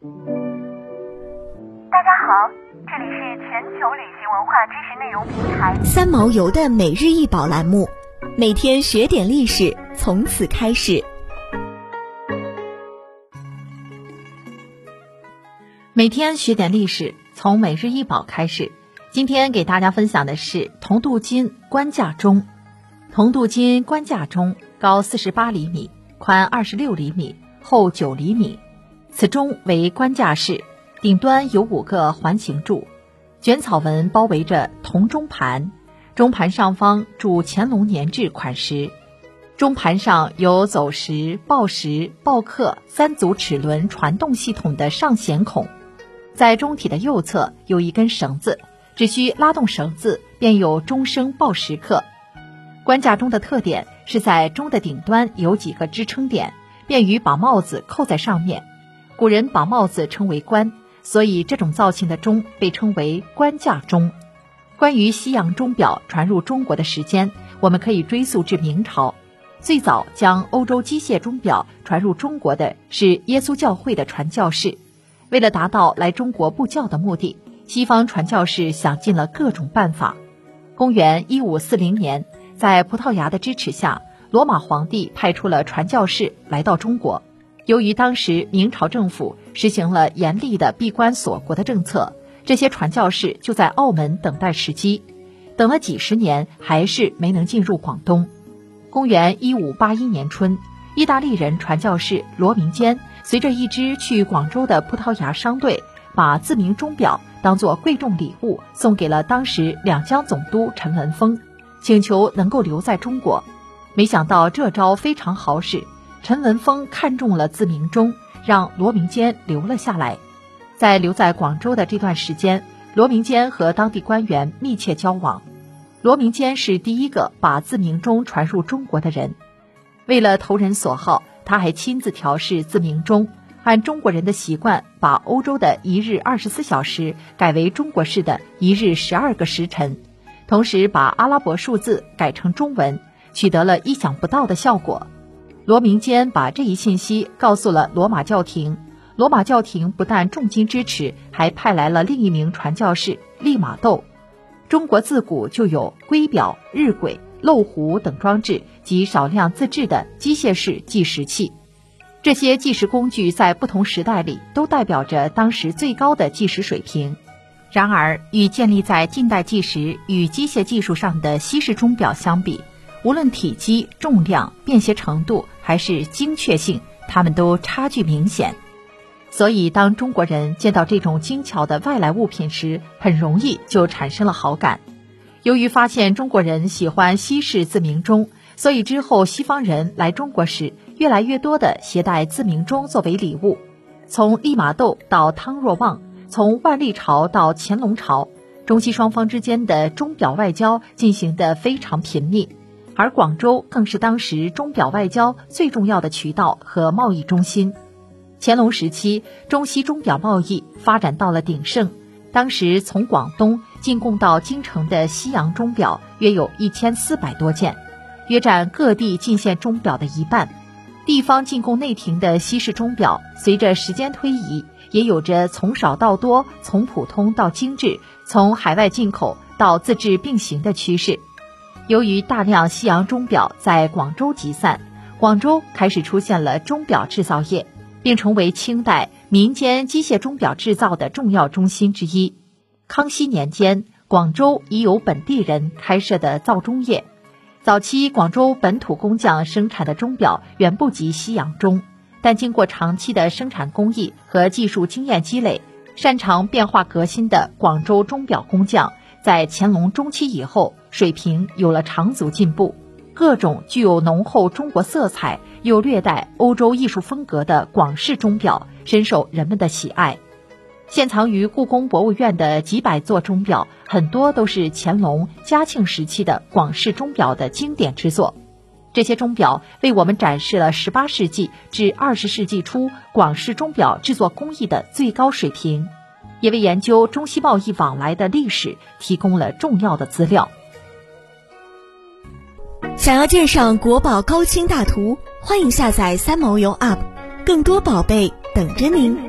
大家好，这里是全球旅行文化知识内容平台三毛游的每日一宝栏目，每天学点历史，从此开始。每天学点历史，从每日一宝开始。今天给大家分享的是铜镀金官架钟。铜镀金官架钟高四十八厘米，宽二十六厘米，厚九厘米。此钟为官架式，顶端有五个环形柱，卷草纹包围着铜钟盘，钟盘上方铸乾隆年制款石。钟盘上有走时、报时、报刻三组齿轮传动系统的上弦孔。在钟体的右侧有一根绳子，只需拉动绳子，便有钟声报时刻。官架钟的特点是在钟的顶端有几个支撑点，便于把帽子扣在上面。古人把帽子称为冠，所以这种造型的钟被称为官架钟。关于西洋钟表传入中国的时间，我们可以追溯至明朝。最早将欧洲机械钟表传入中国的是耶稣教会的传教士。为了达到来中国布教的目的，西方传教士想尽了各种办法。公元一五四零年，在葡萄牙的支持下，罗马皇帝派出了传教士来到中国。由于当时明朝政府实行了严厉的闭关锁国的政策，这些传教士就在澳门等待时机。等了几十年，还是没能进入广东。公元一五八一年春，意大利人传教士罗明坚。随着一支去广州的葡萄牙商队，把自鸣钟表当作贵重礼物送给了当时两江总督陈文峰，请求能够留在中国。没想到这招非常好使，陈文峰看中了自鸣钟，让罗明坚留了下来。在留在广州的这段时间，罗明坚和当地官员密切交往。罗明坚是第一个把自鸣钟传入中国的人。为了投人所好。他还亲自调试自鸣钟，按中国人的习惯，把欧洲的一日二十四小时改为中国式的一日十二个时辰，同时把阿拉伯数字改成中文，取得了意想不到的效果。罗明坚把这一信息告诉了罗马教廷，罗马教廷不但重金支持，还派来了另一名传教士利玛窦。中国自古就有龟表、日晷。漏壶等装置及少量自制的机械式计时器，这些计时工具在不同时代里都代表着当时最高的计时水平。然而，与建立在近代计时与机械技术上的西式钟表相比，无论体积、重量、便携程度还是精确性，它们都差距明显。所以，当中国人见到这种精巧的外来物品时，很容易就产生了好感。由于发现中国人喜欢西式自鸣钟，所以之后西方人来中国时，越来越多的携带自鸣钟作为礼物。从利玛窦到汤若望，从万历朝到乾隆朝，中西双方之间的钟表外交进行得非常频密，而广州更是当时钟表外交最重要的渠道和贸易中心。乾隆时期，中西钟表贸易发展到了鼎盛。当时从广东进贡到京城的西洋钟表约有一千四百多件，约占各地进献钟表的一半。地方进贡内廷的西式钟表，随着时间推移，也有着从少到多、从普通到精致、从海外进口到自制并行的趋势。由于大量西洋钟表在广州集散，广州开始出现了钟表制造业。并成为清代民间机械钟表制造的重要中心之一。康熙年间，广州已有本地人开设的造钟业。早期广州本土工匠生产的钟表远不及西洋钟，但经过长期的生产工艺和技术经验积累，擅长变化革新的广州钟表工匠，在乾隆中期以后，水平有了长足进步。各种具有浓厚中国色彩又略带欧洲艺术风格的广式钟表深受人们的喜爱。现藏于故宫博物院的几百座钟表，很多都是乾隆、嘉庆时期的广式钟表的经典之作。这些钟表为我们展示了18世纪至20世纪初广式钟表制作工艺的最高水平，也为研究中西贸易往来的历史提供了重要的资料。想要鉴赏国宝高清大图，欢迎下载三毛游 App，更多宝贝等着您。